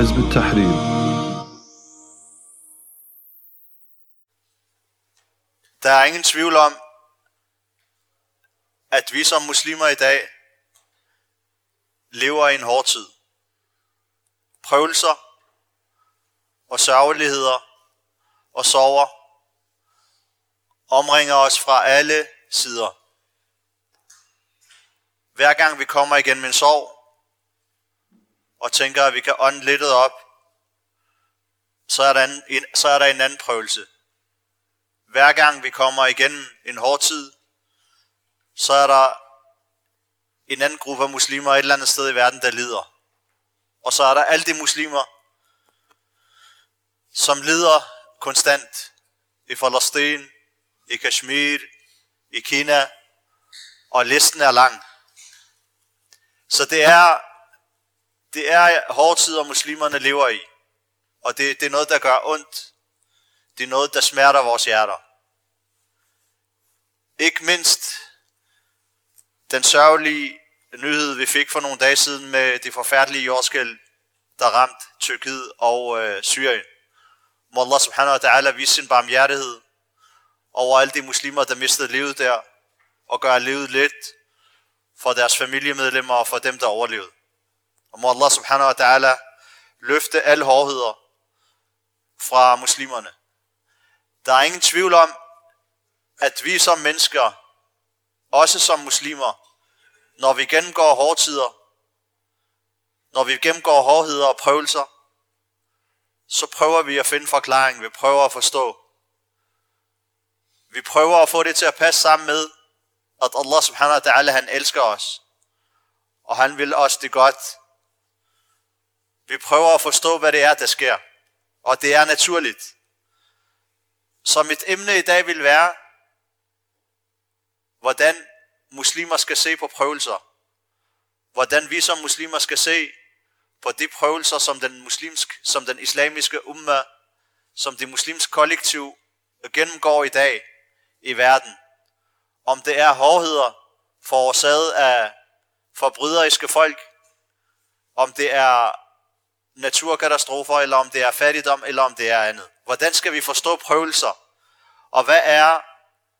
حزب التحرير Der er ingen tvivl om, at vi som muslimer i dag lever i en hård tid. Prøvelser og sørgeligheder og sorger omringer os fra alle sider. Hver gang vi kommer igennem en sorg og tænker, at vi kan ånde lidt op, så er, der en, så er der en anden prøvelse. Hver gang vi kommer igennem en hård tid, så er der en anden gruppe af muslimer et eller andet sted i verden, der lider. Og så er der alle de muslimer, som lider konstant i Palestin, i Kashmir, i Kina, og listen er lang. Så det er, det er hårde tider, muslimerne lever i. Og det, det er noget, der gør ondt. Det er noget, der smerter vores hjerter. Ikke mindst den sørgelige nyhed, vi fik for nogle dage siden med det forfærdelige jordskæld, der ramte Tyrkiet og øh, Syrien. Må Allah subhanahu wa ta'ala vise sin barmhjertighed over alle de muslimer, der mistede livet der, og gøre livet let for deres familiemedlemmer og for dem, der overlevede. Og må Allah subhanahu wa ta'ala løfte alle hårdheder fra muslimerne. Der er ingen tvivl om, at vi som mennesker, også som muslimer, når vi gennemgår hårdtider, når vi gennemgår hårdheder og prøvelser, så prøver vi at finde forklaring, vi prøver at forstå. Vi prøver at få det til at passe sammen med, at Allah subhanahu wa ta'ala, han elsker os. Og han vil os det godt. Vi prøver at forstå, hvad det er, der sker. Og det er naturligt. Så mit emne i dag vil være, hvordan muslimer skal se på prøvelser. Hvordan vi som muslimer skal se på de prøvelser, som den, muslimsk, som den islamiske umma, som det muslimske kollektiv gennemgår i dag i verden. Om det er hårdheder forårsaget af forbryderiske folk, om det er naturkatastrofer, eller om det er fattigdom, eller om det er andet. Hvordan skal vi forstå prøvelser? Og hvad er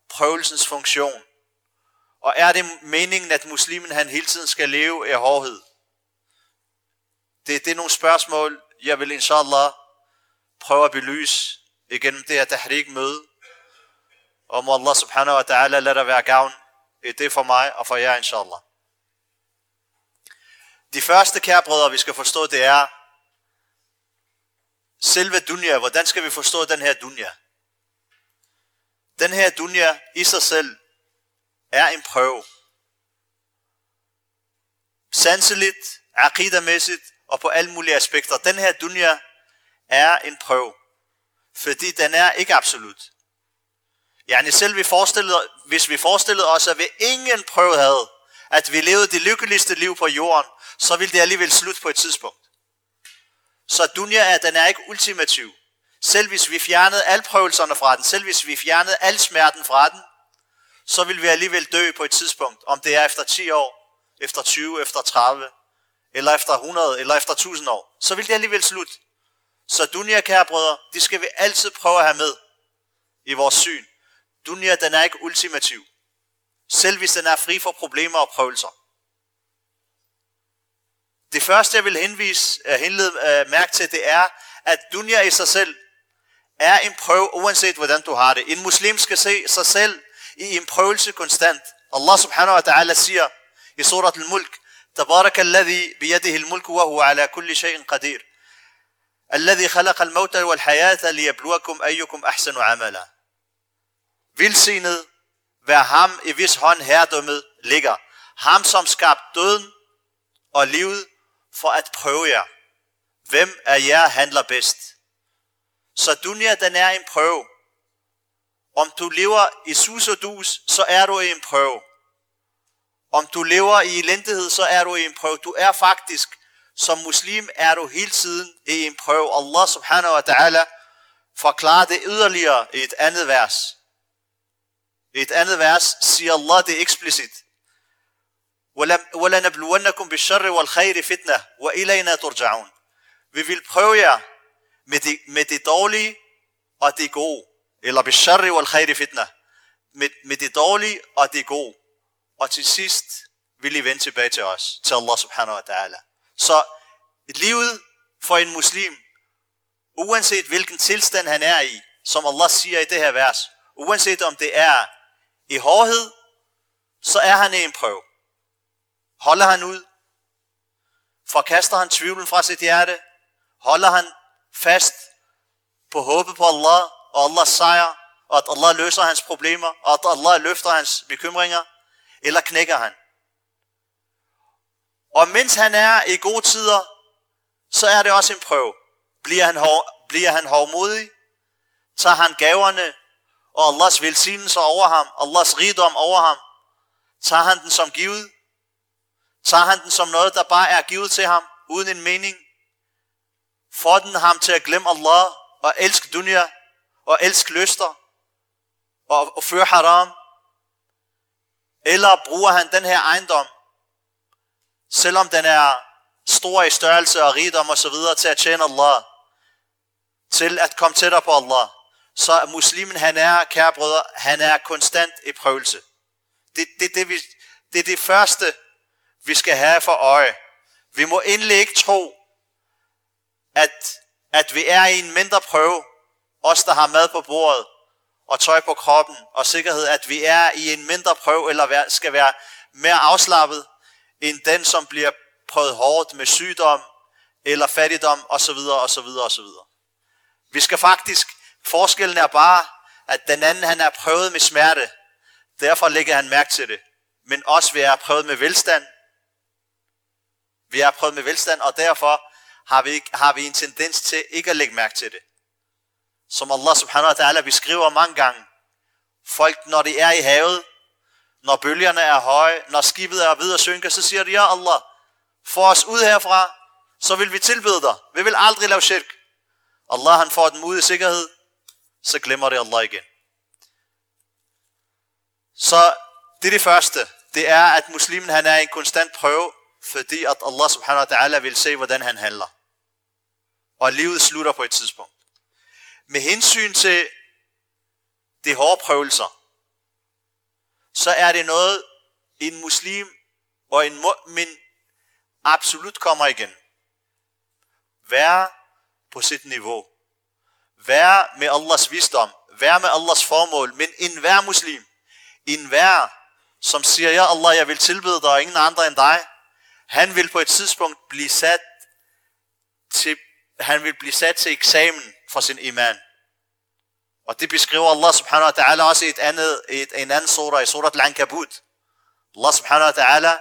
prøvelsens funktion? Og er det meningen, at muslimen han hele tiden skal leve i hårdhed? Det, det er nogle spørgsmål, jeg vil inshallah prøve at belyse igennem det her tahrik møde. Og må Allah subhanahu wa ta'ala lade der være gavn i det for mig og for jer inshallah. De første kære vi skal forstå, det er selve dunja, Hvordan skal vi forstå den her dunja? Den her dunja i sig selv er en prøve. Sanseligt, akidamæssigt og på alle mulige aspekter. Den her dunja er en prøve, fordi den er ikke absolut. Yani selv vi forestillede, hvis vi forestillede os, at vi ingen prøve havde, at vi levede det lykkeligste liv på jorden, så ville det alligevel slutte på et tidspunkt. Så dunja er, den er ikke ultimativ. Selv hvis vi fjernede alle prøvelserne fra den, selv hvis vi fjernede al smerten fra den, så vil vi alligevel dø på et tidspunkt. Om det er efter 10 år, efter 20, efter 30, eller efter 100, eller efter 1000 år. Så vil det alligevel slut. Så dunja, kære brødre, det skal vi altid prøve at have med i vores syn. Dunja, den er ikke ultimativ. Selv hvis den er fri for problemer og prøvelser. Det første, jeg vil henvise, uh, henlede uh, mærke til, det er, at dunya i sig selv er en prøve, uanset hvordan du har det. En muslim skal se sig selv i en prøvelse konstant. Allah subhanahu wa ta'ala siger i surat al-mulk, تبارك الذي بيده الملك وهو على كل شيء قدير الذي خلق الموت والحياة ليبلوكم أيكم أحسن عملا Vilsenet vær ham, i hvis hånd herredømmet ligger. Ham, som skabte døden og livet for at prøve jer. Hvem af jer handler bedst? Så dunya, den er en prøve. Om du lever i sus og dus, så er du i en prøve. Om du lever i elendighed, så er du i en prøve. Du er faktisk, som muslim, er du hele tiden i en prøve. Allah subhanahu wa ta'ala forklarer det yderligere i et andet vers. I et andet vers siger Allah det eksplicit. وَلَنَبْلُوَنَّكُمْ بِالشَّرِّ وَالْخَيْرِ فِتْنَةً وَإِلَيْنَا تُرْجَعُونَ vi vil prøve jer med det, med det dårlige og det gode. Eller bisharri wal khairi fitna. Med, med det dårlige og det gode. Og til sidst vil I vende tilbage til os, til Allah subhanahu wa ta'ala. Så livet for en muslim, uanset hvilken tilstand han er i, som Allah siger i det her vers, uanset om det er i hårdhed, så er han i en prøve. Holder han ud? Forkaster han tvivlen fra sit hjerte? Holder han fast på håbet på Allah og Allahs sejr, og at Allah løser hans problemer, og at Allah løfter hans bekymringer? Eller knækker han? Og mens han er i gode tider, så er det også en prøve. Bliver han, hår, bliver han hårdmodig? Tager han gaverne og Allahs velsignelse over ham, Allahs rigdom over ham? Tager han den som givet? Tager han den som noget, der bare er givet til ham, uden en mening? Får den ham til at glemme Allah og elske dunya og elske lyster og, og føre haram? Eller bruger han den her ejendom, selvom den er stor i størrelse og rigdom og så videre til at tjene Allah, til at komme tættere på Allah, så muslimen, han er, kære brødre, han er konstant i prøvelse. Det, det, det, vi, det er det første, vi skal have for øje. Vi må endelig ikke tro, at, at vi er i en mindre prøve, os der har mad på bordet, og tøj på kroppen, og sikkerhed, at vi er i en mindre prøve, eller skal være mere afslappet, end den, som bliver prøvet hårdt med sygdom, eller fattigdom, osv., osv., osv. Vi skal faktisk, forskellen er bare, at den anden, han er prøvet med smerte, derfor lægger han mærke til det. Men også vi er prøvet med velstand, vi er prøvet med velstand, og derfor har vi, har vi en tendens til ikke at lægge mærke til det. Som Allah subhanahu wa ta'ala beskriver mange gange. Folk, når de er i havet, når bølgerne er høje, når skibet er ved at synke, så siger de, ja Allah, få os ud herfra, så vil vi tilbede dig. Vi vil aldrig lave shirk. Allah han får dem ud i sikkerhed, så glemmer det Allah igen. Så det er det første. Det er, at muslimen han er i en konstant prøve fordi at Allah subhanahu wa ta'ala vil se, hvordan han handler. Og livet slutter på et tidspunkt. Med hensyn til de hårde prøvelser, så er det noget, en muslim og en mu'min absolut kommer igen. Vær på sit niveau. Vær med Allahs visdom. Vær med Allahs formål. Men en hver muslim, en hver, som siger, ja Allah, jeg vil tilbede dig og ingen andre end dig, han vil på et tidspunkt blive sat til, han vil blive sat til eksamen for sin iman. Og det beskriver Allah subhanahu wa ta'ala også i et andet, et, en anden surah, i surat al-Ankabut. Allah subhanahu wa ta'ala,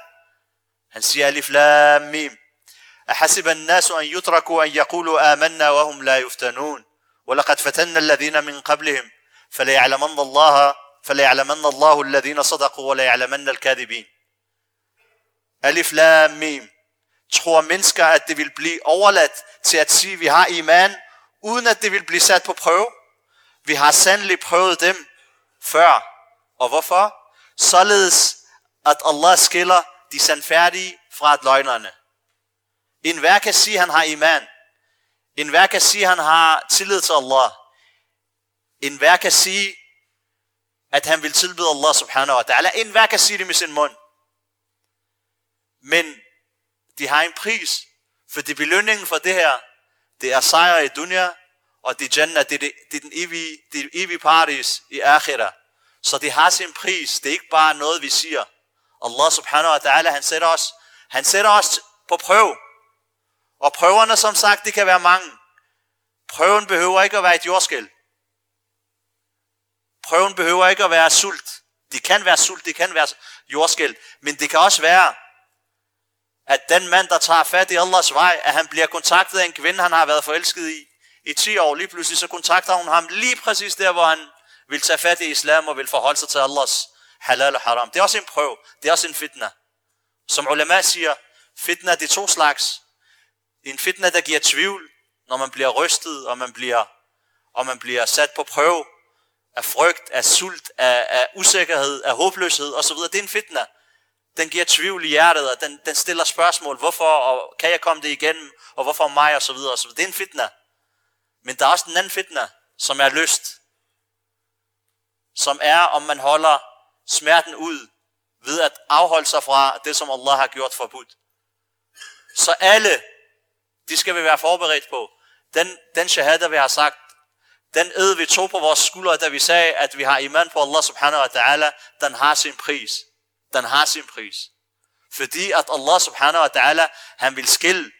han siger alif lam mim. أحسب الناس أن يتركوا أن يقولوا آمنا وهم لا يفتنون ولقد فتنا الذين من قبلهم فليعلمن الله فليعلمن الله الذين صدقوا وليعلمن الكاذبين Alif Lam Mim. Tror mennesker, at det vil blive overladt til at sige, at vi har iman, uden at det vil blive sat på prøve? Vi har sandelig prøvet dem før. Og hvorfor? Således, at Allah skiller de sandfærdige fra at løgnerne. En hver kan sige, at han har iman. En hver kan sige, at han har tillid til Allah. En hver kan sige, at han vil tilbyde Allah subhanahu wa ta'ala. En hver kan sige det med sin mund. Men de har en pris, fordi belønningen for det her, det er sejr i dunya, og det er Jannah, det er, det, det er den evige, det er evige paradis i akhira. Så det har sin pris. Det er ikke bare noget, vi siger. Allah subhanahu wa ta'ala, han sætter os, han sætter os på prøve. Og prøverne, som sagt, det kan være mange. Prøven behøver ikke at være et jordskæld. Prøven behøver ikke at være sult. Det kan være sult, det kan være jordskæld. Men det kan også være, at den mand, der tager fat i Allahs vej, at han bliver kontaktet af en kvinde, han har været forelsket i i 10 år. Lige pludselig så kontakter hun ham lige præcis der, hvor han vil tage fat i islam og vil forholde sig til Allahs halal og haram. Det er også en prøve. Det er også en fitna. Som ulema siger, fitna det er to slags. En fitna, der giver tvivl, når man bliver rystet, og man bliver, og man bliver sat på prøve af frygt, af sult, af, af usikkerhed, af håbløshed osv. Det er en fitna den giver tvivl i hjertet, og den, den stiller spørgsmål, hvorfor, og kan jeg komme det igennem, og hvorfor mig, og så videre, og så videre. Det er en fitna. Men der er også en anden fitna, som er lyst. Som er, om man holder smerten ud, ved at afholde sig fra det, som Allah har gjort forbudt. Så alle, de skal vi være forberedt på. Den, den shahada, vi har sagt, den ed, vi tog på vores skuldre, da vi sagde, at vi har iman på Allah subhanahu wa ta'ala, den har sin pris. Den har sin pris. Fordi at Allah subhanahu wa ta'ala, han vil skille.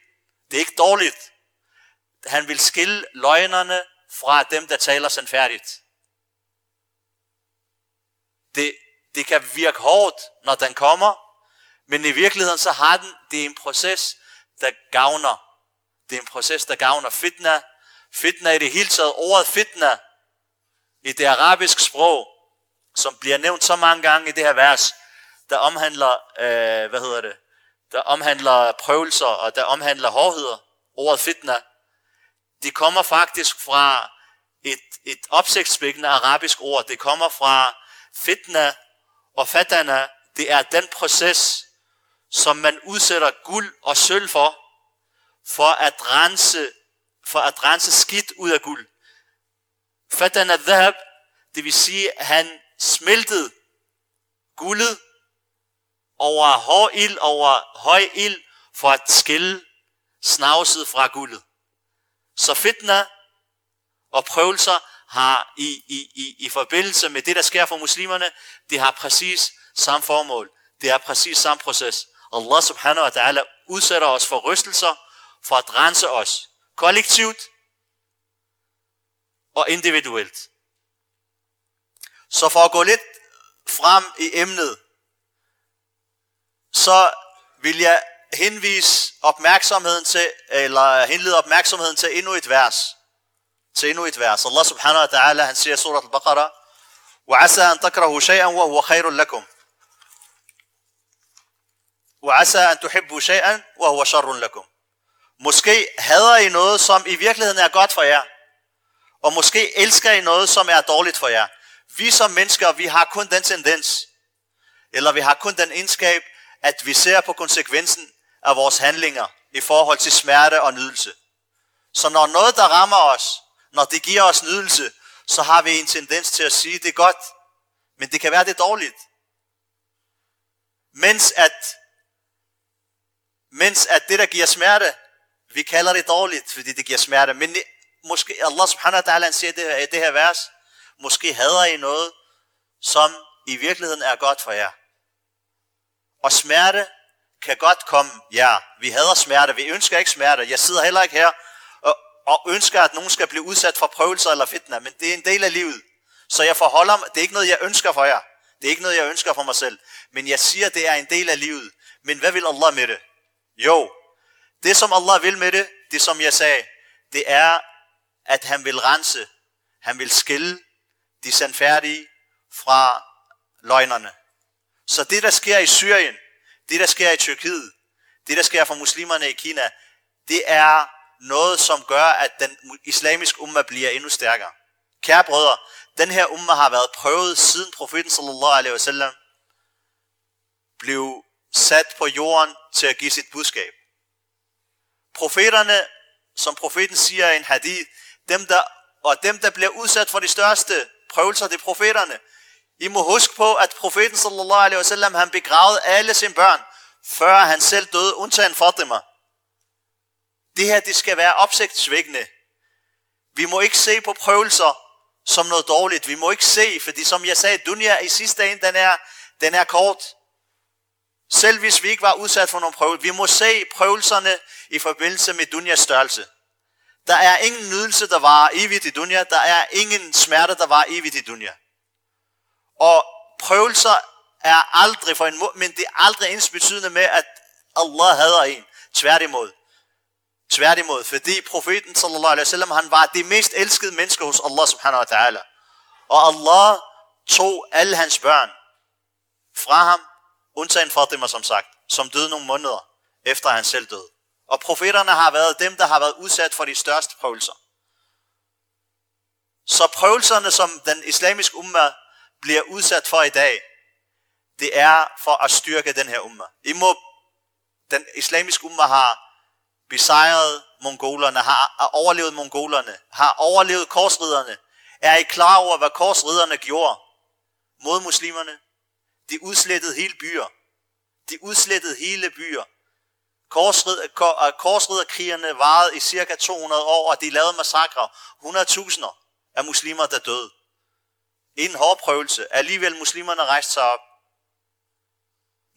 Det er ikke dårligt. Han vil skille løgnerne fra dem, der taler sandfærdigt. Det, det kan virke hårdt, når den kommer, men i virkeligheden så har den, det er en proces, der gavner. Det er en proces, der gavner fitna. Fitna i det hele taget, ordet fitna i det arabiske sprog, som bliver nævnt så mange gange i det her vers, der omhandler, øh, hvad hedder det, der omhandler prøvelser, og der omhandler hårdheder, ordet fitna, de kommer faktisk fra et, et opsigtsvækkende arabisk ord. Det kommer fra fitna og fatana. Det er den proces, som man udsætter guld og sølv for, for at rense, for at rense skidt ud af guld. Fatana dhab, det vil sige, at han smeltede guldet over hård ild, over høj ild, for at skille snavset fra guldet. Så fitna og prøvelser har i, i, i, i forbindelse med det, der sker for muslimerne, det har præcis samme formål. Det er præcis samme proces. Allah subhanahu wa ta'ala udsætter os for rystelser, for at rense os kollektivt og individuelt. Så for at gå lidt frem i emnet, så vil jeg henvise opmærksomheden til, eller henlede opmærksomheden til endnu et vers. Til endnu et vers. Allah subhanahu wa ta'ala, han siger i surat al-Baqarah, وعسى أن تكرهوا شيئا وهو خير لكم وعسى أن تحبوا شيئا وهو شر لكم Måske hader I noget, som i virkeligheden er godt for jer. Og måske elsker I noget, som er dårligt for jer. Vi som mennesker, vi har kun den tendens, eller vi har kun den egenskab, at vi ser på konsekvensen af vores handlinger i forhold til smerte og nydelse. Så når noget, der rammer os, når det giver os nydelse, så har vi en tendens til at sige, det er godt, men det kan være, det er dårligt. Mens at, mens at det, der giver smerte, vi kalder det dårligt, fordi det giver smerte. Men måske Allah subhanahu wa ta'ala siger det, i det her vers, måske hader I noget, som i virkeligheden er godt for jer. Og smerte kan godt komme, ja, vi hader smerte, vi ønsker ikke smerte. Jeg sidder heller ikke her og, og ønsker, at nogen skal blive udsat for prøvelser eller fitna, men det er en del af livet. Så jeg forholder mig, det er ikke noget, jeg ønsker for jer. Det er ikke noget, jeg ønsker for mig selv. Men jeg siger, det er en del af livet. Men hvad vil Allah med det? Jo, det som Allah vil med det, det som jeg sagde, det er, at han vil rense, han vil skille de sandfærdige fra løgnerne. Så det, der sker i Syrien, det, der sker i Tyrkiet, det, der sker for muslimerne i Kina, det er noget, som gør, at den islamiske umma bliver endnu stærkere. Kære brødre, den her umma har været prøvet siden profeten sallallahu alaihi wasallam blev sat på jorden til at give sit budskab. Profeterne, som profeten siger i en hadith, dem der, og dem der bliver udsat for de største prøvelser, det er profeterne. I må huske på, at profeten sallallahu alaihi wasallam, han begravede alle sine børn, før han selv døde, undtagen Fatima. Det her, det skal være opsigtsvækkende. Vi må ikke se på prøvelser som noget dårligt. Vi må ikke se, fordi som jeg sagde, dunya i sidste ende, den er, den er kort. Selv hvis vi ikke var udsat for nogle prøvelser. Vi må se prøvelserne i forbindelse med dunjas størrelse. Der er ingen nydelse, der var evigt i dunja. Der er ingen smerte, der var evigt i dunja. Og prøvelser er aldrig for en men det er aldrig ens betydende med, at Allah hader en. Tværtimod. Tværtimod, fordi profeten sallallahu alaihi wasallam, han var det mest elskede menneske hos Allah subhanahu wa ta'ala. Og Allah tog alle hans børn fra ham, undtagen Fatima som sagt, som døde nogle måneder efter han selv døde. Og profeterne har været dem, der har været udsat for de største prøvelser. Så prøvelserne, som den islamiske umma bliver udsat for i dag, det er for at styrke den her umma. I må, den islamiske umma har besejret mongolerne, har overlevet mongolerne, har overlevet korsriderne. Er I klar over, hvad korsriderne gjorde mod muslimerne? De udslettede hele byer. De udslettede hele byer. Korsrid, øh, korsriderkrigerne varede i cirka 200 år, og de lavede massakre. 100.000 af muslimer, der døde. En hård prøvelse. Alligevel muslimerne rejste sig op.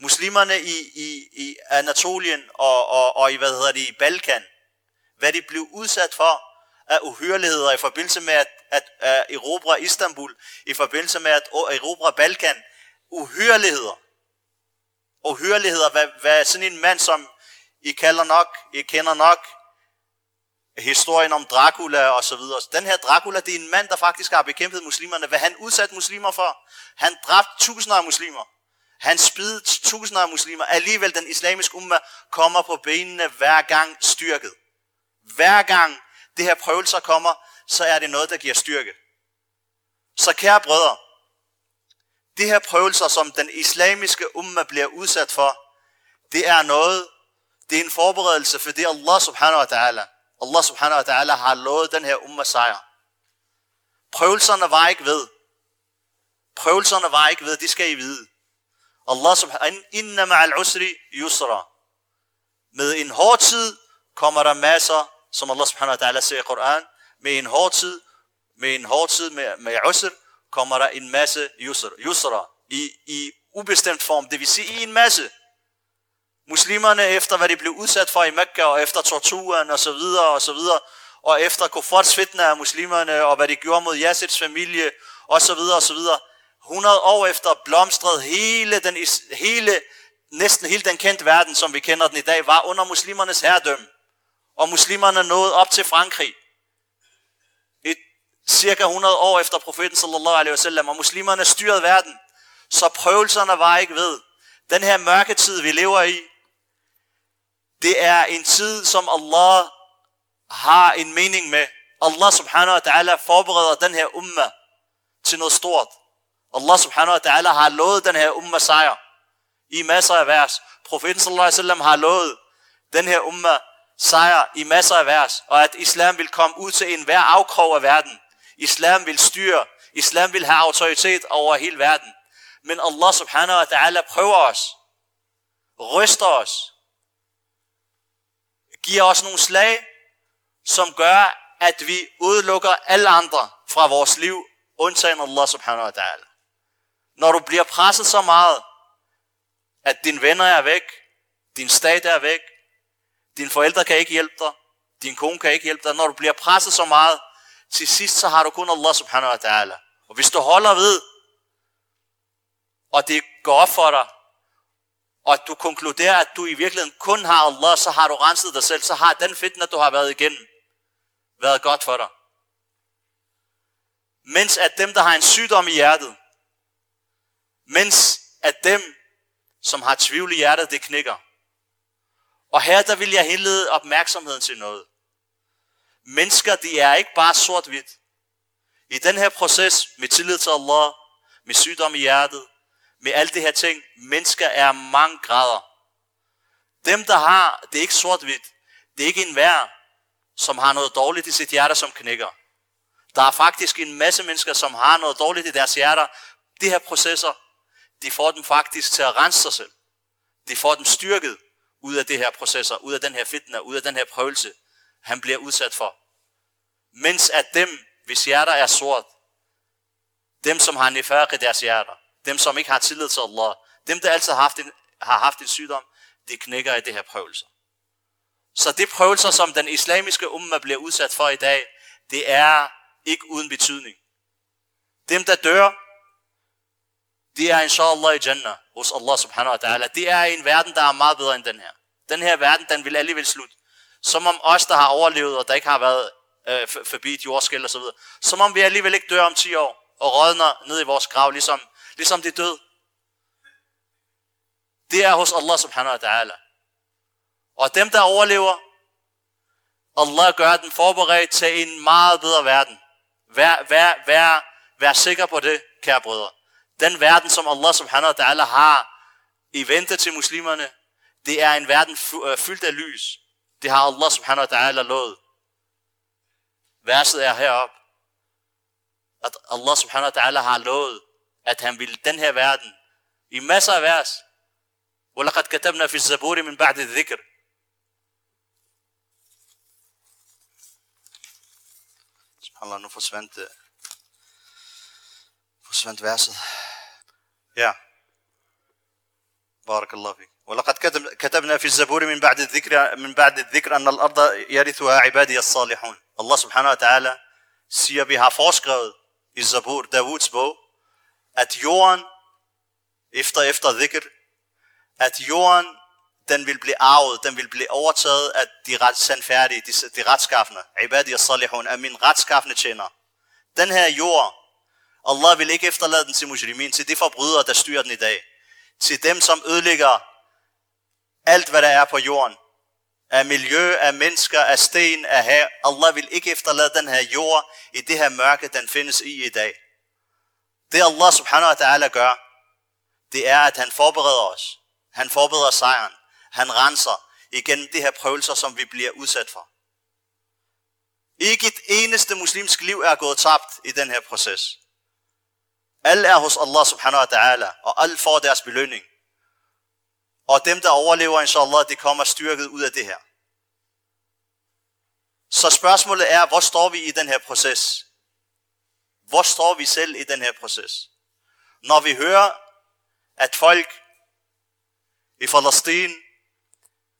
Muslimerne i, i, i Anatolien og, og, og i, hvad hedder det, i Balkan, hvad de blev udsat for af uhyreligheder i forbindelse med at, at, at erobre Istanbul, i forbindelse med at erobre Balkan, uhyreligheder. Uhyreligheder, hvad, hvad sådan en mand, som I kalder nok, I kender nok, historien om Dracula og så videre. Den her Dracula, det er en mand, der faktisk har bekæmpet muslimerne. Hvad han udsat muslimer for? Han dræbte tusinder af muslimer. Han spidede tusinder af muslimer. Alligevel den islamiske umma kommer på benene hver gang styrket. Hver gang det her prøvelser kommer, så er det noget, der giver styrke. Så kære brødre, det her prøvelser, som den islamiske umma bliver udsat for, det er noget, det er en forberedelse for det Allah subhanahu wa ta'ala. Allah subhanahu wa ta'ala har lovet den her umma sejr. Prøvelserne var ikke ved. Prøvelserne var ikke ved, det skal I vide. Allah subhanahu inna ma'al usri yusra. Med en hård tid kommer der masser, som Allah subhanahu wa ta'ala siger i Koran, med en hård tid, med en hård tid med, med usr, kommer der en masse yusra, yusra i, i ubestemt form, det vil sige i en masse. Muslimerne efter hvad de blev udsat for i Mekka, og efter torturen og så videre og så videre, og efter Kufrats fitna af muslimerne, og hvad de gjorde mod Yazids familie, og så videre og så videre, 100 år efter blomstrede hele den, hele, næsten hele den kendte verden, som vi kender den i dag, var under muslimernes herredømme. Og muslimerne nåede op til Frankrig. Et, cirka 100 år efter profeten sallallahu alaihi wasallam, og muslimerne styrede verden. Så prøvelserne var ikke ved. Den her mørketid, vi lever i, det er en tid, som Allah har en mening med. Allah subhanahu wa ta'ala forbereder den her umma til noget stort. Allah subhanahu wa ta'ala har lovet den her umma sejr i masser af vers. Profeten sallallahu alaihi wasallam har lovet den her umma sejr i masser af vers, og at islam vil komme ud til enhver afkrog af verden. Islam vil styre, islam vil have autoritet over hele verden. Men Allah subhanahu wa ta'ala prøver os, ryster os, giver os nogle slag, som gør, at vi udelukker alle andre fra vores liv, undtagen Allah subhanahu wa ta'ala. Når du bliver presset så meget, at dine venner er væk, din stat er væk, dine forældre kan ikke hjælpe dig, din kone kan ikke hjælpe dig, når du bliver presset så meget, til sidst så har du kun Allah subhanahu wa ta'ala. Og hvis du holder ved, og det går op for dig, og at du konkluderer, at du i virkeligheden kun har Allah, så har du renset dig selv, så har den fitna, du har været igennem, været godt for dig. Mens at dem, der har en sygdom i hjertet, mens at dem, som har tvivl i hjertet, det knækker. Og her der vil jeg henlede opmærksomheden til noget. Mennesker, de er ikke bare sort-hvidt. I den her proces med tillid til Allah, med sygdom i hjertet, med alt det her ting, mennesker er mange grader. Dem, der har, det er ikke sort-hvidt. Det er ikke en vær, som har noget dårligt i sit hjerte, som knækker. Der er faktisk en masse mennesker, som har noget dårligt i deres hjerter. De her processer, de får dem faktisk til at rense sig selv. De får dem styrket ud af det her processer, ud af den her fitna, ud af den her prøvelse, han bliver udsat for. Mens at dem, hvis hjerter er sort, dem som har nefaq i deres hjerter, dem som ikke har tillid til Allah, dem der altid har haft en, har haft en sygdom, de knækker i det her prøvelser. Så det prøvelser, som den islamiske umma bliver udsat for i dag, det er ikke uden betydning. Dem, der dør, de er inshallah i Jannah hos Allah subhanahu wa ta'ala. Det er en verden, der er meget bedre end den her. Den her verden, den vil alligevel slutte. Som om os, der har overlevet, og der ikke har været øh, forbi et jordskæld osv., som om vi alligevel ikke dør om 10 år, og rådner ned i vores grav, ligesom, ligesom de død. Det er hos Allah subhanahu wa ta'ala. Og dem, der overlever, Allah gør den forberedt til en meget bedre verden. Vær, vær, vær, vær sikker på det, kære brødre. Den verden, som Allah subhanahu wa ta'ala har i vente til muslimerne, det er en verden øh, fyldt af lys. Det har Allah subhanahu wa ta'ala lovet. Verset er heroppe. At Allah subhanahu wa ta'ala har lovet, at han vil den her verden, i masser af vers, وَلَقَدْ كَتَبْنَا فِي الزَّبُورِ مِنْ بَعْدِ الذِّكْرِ Subhanallah, nu forsvandt, øh, forsvandt verset. Ja. بارك الله ولقد كتبنا في الزبور من بعد الذكر من بعد الذكر ان الأرض يرثها عبادي الصالحون الله سبحانه وتعالى siger vi har foreskrevet i Zabur, Davuds bog, at jorden efter efter dhikr, at jorden den vil blive arvet, den vil blive overtaget af de ret sandfærdige, de, de retskaffende, ibadi salihun, af min retskaffende tjener. Den her jord, Allah vil ikke efterlade den til muslimin, til de forbrydere, der styrer den i dag. Til dem, som ødelægger alt, hvad der er på jorden. Af miljø, af mennesker, af sten, af hav. Allah vil ikke efterlade den her jord i det her mørke, den findes i i dag. Det Allah subhanahu wa ta'ala gør, det er, at han forbereder os. Han forbereder sejren. Han renser igennem de her prøvelser, som vi bliver udsat for. Ikke et eneste muslimsk liv er gået tabt i den her proces. Alle er hos Allah subhanahu wa ta'ala, og alle får deres belønning. Og dem, der overlever, inshallah, de kommer styrket ud af det her. Så spørgsmålet er, hvor står vi i den her proces? Hvor står vi selv i den her proces? Når vi hører, at folk i Palæstina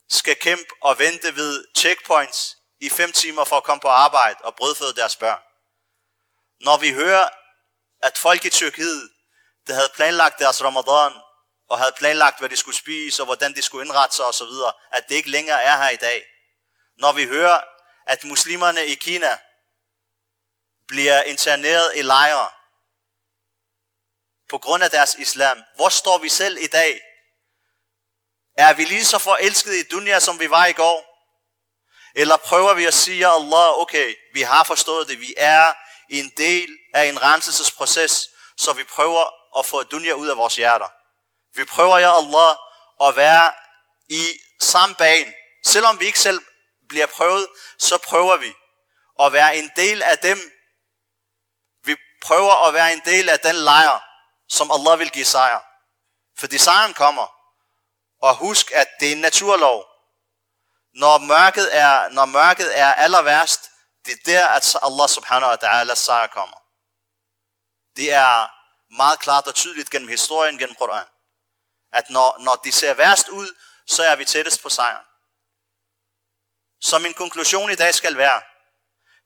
skal kæmpe og vente ved checkpoints i fem timer for at komme på arbejde og brødføde deres børn. Når vi hører, at folk i Tyrkiet, der havde planlagt deres ramadan, og havde planlagt, hvad de skulle spise, og hvordan de skulle indrette sig osv., at det ikke længere er her i dag. Når vi hører, at muslimerne i Kina bliver interneret i lejre på grund af deres islam. Hvor står vi selv i dag? Er vi lige så forelskede i dunya, som vi var i går? Eller prøver vi at sige, Allah, okay, vi har forstået det, vi er en del af en renselsesproces, så vi prøver at få dunya ud af vores hjerter. Vi prøver, ja Allah, at være i samme bane. Selvom vi ikke selv bliver prøvet, så prøver vi at være en del af dem. Prøver at være en del af den lejr, som Allah vil give sejr. Fordi sejren kommer. Og husk, at det er en naturlov. Når mørket er, når mørket er aller værst, det er der, at Allah subhanahu wa ta'ala sejr kommer. Det er meget klart og tydeligt gennem historien, gennem Koran. At når, når de ser værst ud, så er vi tættest på sejren. Så min konklusion i dag skal være,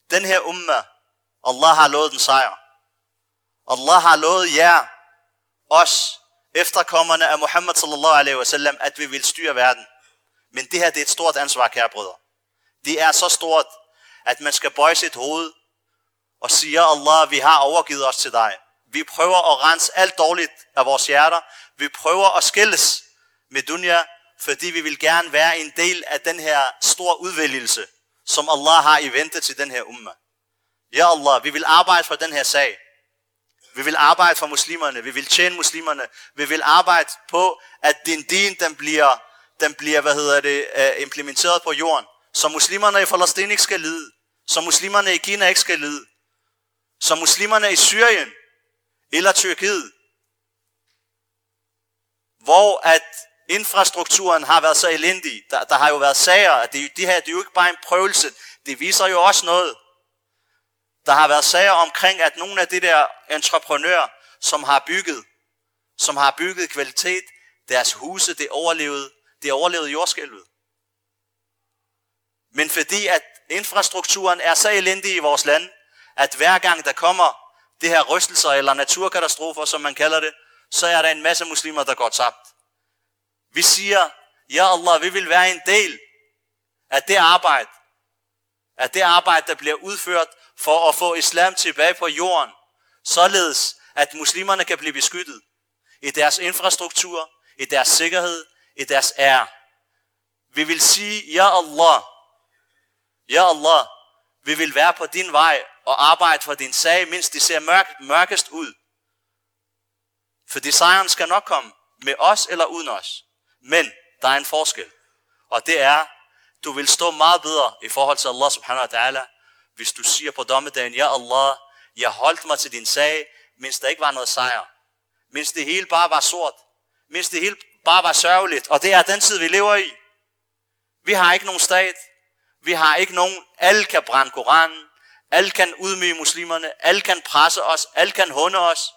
den her umma, Allah har lovet den sejr. Allah har lovet jer, os, efterkommerne af Muhammad sallallahu alaihi wasallam, at vi vil styre verden. Men det her det er et stort ansvar, kære brødre. Det er så stort, at man skal bøje sit hoved og sige, Allah, vi har overgivet os til dig. Vi prøver at rense alt dårligt af vores hjerter. Vi prøver at skilles med dunya, fordi vi vil gerne være en del af den her store udvælgelse, som Allah har i vente til den her umma. Ja Allah, vi vil arbejde for den her sag. Vi vil arbejde for muslimerne. Vi vil tjene muslimerne. Vi vil arbejde på, at din din, den bliver, den bliver hvad hedder det, øh, implementeret på jorden. Så muslimerne i Palæstina ikke skal lide. Så muslimerne i Kina ikke skal lide. Så muslimerne i Syrien eller Tyrkiet, hvor at infrastrukturen har været så elendig. Der, der har jo været sager, at det, de her det er jo ikke bare en prøvelse. Det viser jo også noget. Der har været sager omkring, at nogle af de der entreprenører, som har bygget, som har bygget kvalitet, deres huse, det overlevede, det overlevede jordskælvet. Men fordi at infrastrukturen er så elendig i vores land, at hver gang der kommer det her rystelser eller naturkatastrofer, som man kalder det, så er der en masse muslimer, der går tabt. Vi siger, ja Allah, vi vil være en del af det arbejde, af det arbejde, der bliver udført for at få islam tilbage på jorden, således at muslimerne kan blive beskyttet i deres infrastruktur, i deres sikkerhed, i deres ære. Vi vil sige, ja Allah, ja Allah, vi vil være på din vej og arbejde for din sag, mens de ser mørk, mørkest ud. For sejren skal nok komme med os eller uden os. Men der er en forskel. Og det er, du vil stå meget bedre i forhold til Allah subhanahu wa ta'ala, hvis du siger på dommedagen, Ja Allah, jeg holdt mig til din sag, mens der ikke var noget sejr. Mens det hele bare var sort. Mens det hele bare var sørgeligt. Og det er den tid, vi lever i. Vi har ikke nogen stat. Vi har ikke nogen. Alle kan brænde Koranen. Alle kan udmyge muslimerne. Alle kan presse os. Alle kan hunde os.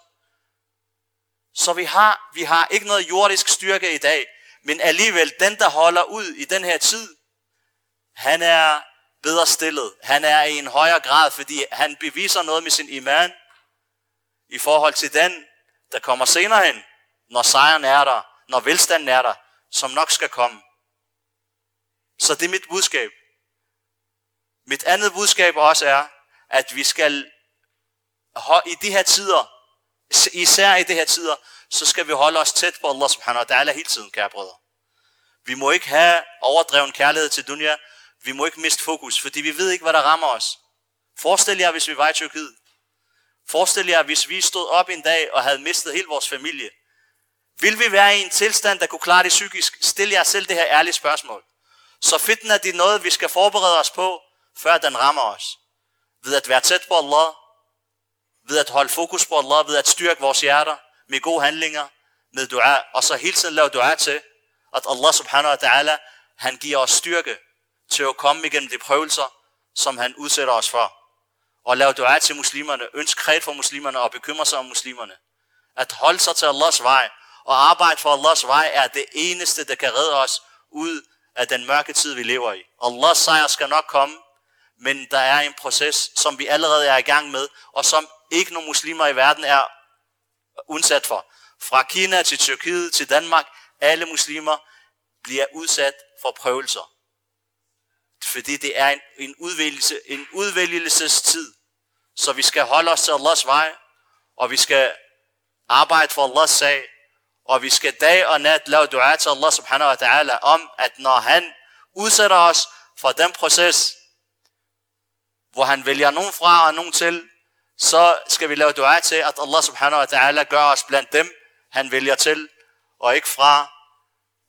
Så vi har, vi har ikke noget jordisk styrke i dag. Men alligevel, den der holder ud i den her tid, han er bedre stillet. Han er i en højere grad, fordi han beviser noget med sin iman i forhold til den, der kommer senere hen, når sejren er der, når velstanden er der, som nok skal komme. Så det er mit budskab. Mit andet budskab også er, at vi skal i de her tider, især i de her tider, så skal vi holde os tæt på Allah subhanahu wa ta'ala hele tiden, kære brødre. Vi må ikke have overdreven kærlighed til dunya. Vi må ikke miste fokus, fordi vi ved ikke, hvad der rammer os. Forestil jer, hvis vi var i Tyrkiet. Forestil jer, hvis vi stod op en dag og havde mistet hele vores familie. Vil vi være i en tilstand, der kunne klare det psykisk? Stil jer selv det her ærlige spørgsmål. Så fitna det er noget, vi skal forberede os på, før den rammer os. Ved at være tæt på Allah, ved at holde fokus på Allah, ved at styrke vores hjerter med gode handlinger, med dua, og så hele tiden lave dua til, at Allah subhanahu wa ta'ala, han giver os styrke til at komme igennem de prøvelser, som han udsætter os for. Og lav dua til muslimerne, ønsk kred for muslimerne og bekymre sig om muslimerne. At holde sig til Allahs vej og arbejde for Allahs vej er det eneste, der kan redde os ud af den mørke tid, vi lever i. Allahs sejr skal nok komme, men der er en proces, som vi allerede er i gang med, og som ikke nogen muslimer i verden er udsat for. Fra Kina til Tyrkiet til Danmark, alle muslimer bliver udsat for prøvelser. Fordi det er en, en, udvælgelse, en udvælgelsestid. Så vi skal holde os til Allahs vej, og vi skal arbejde for Allahs sag, og vi skal dag og nat lave dua til Allah subhanahu wa ta'ala om, at når han udsætter os for den proces, hvor han vælger nogen fra og nogen til, så skal vi lave dua til, at Allah subhanahu wa ta'ala gør os blandt dem, han vælger til, og ikke fra.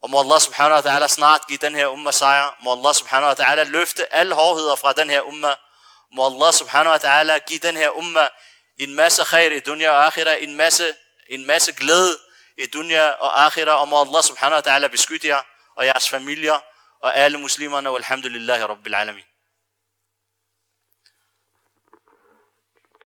Og må Allah subhanahu wa ta'ala snart give den her umma sejr. Må Allah subhanahu wa ta'ala løfte alle hårdheder fra den her umma. Må Allah subhanahu wa ta'ala give den her umma en masse khair i dunya og akhira, en masse, en masse glæde i dunya og akhira. Og må Allah subhanahu wa ta'ala beskytte jer og jeres familier og alle muslimerne. Walhamdulillahi rabbil alamin.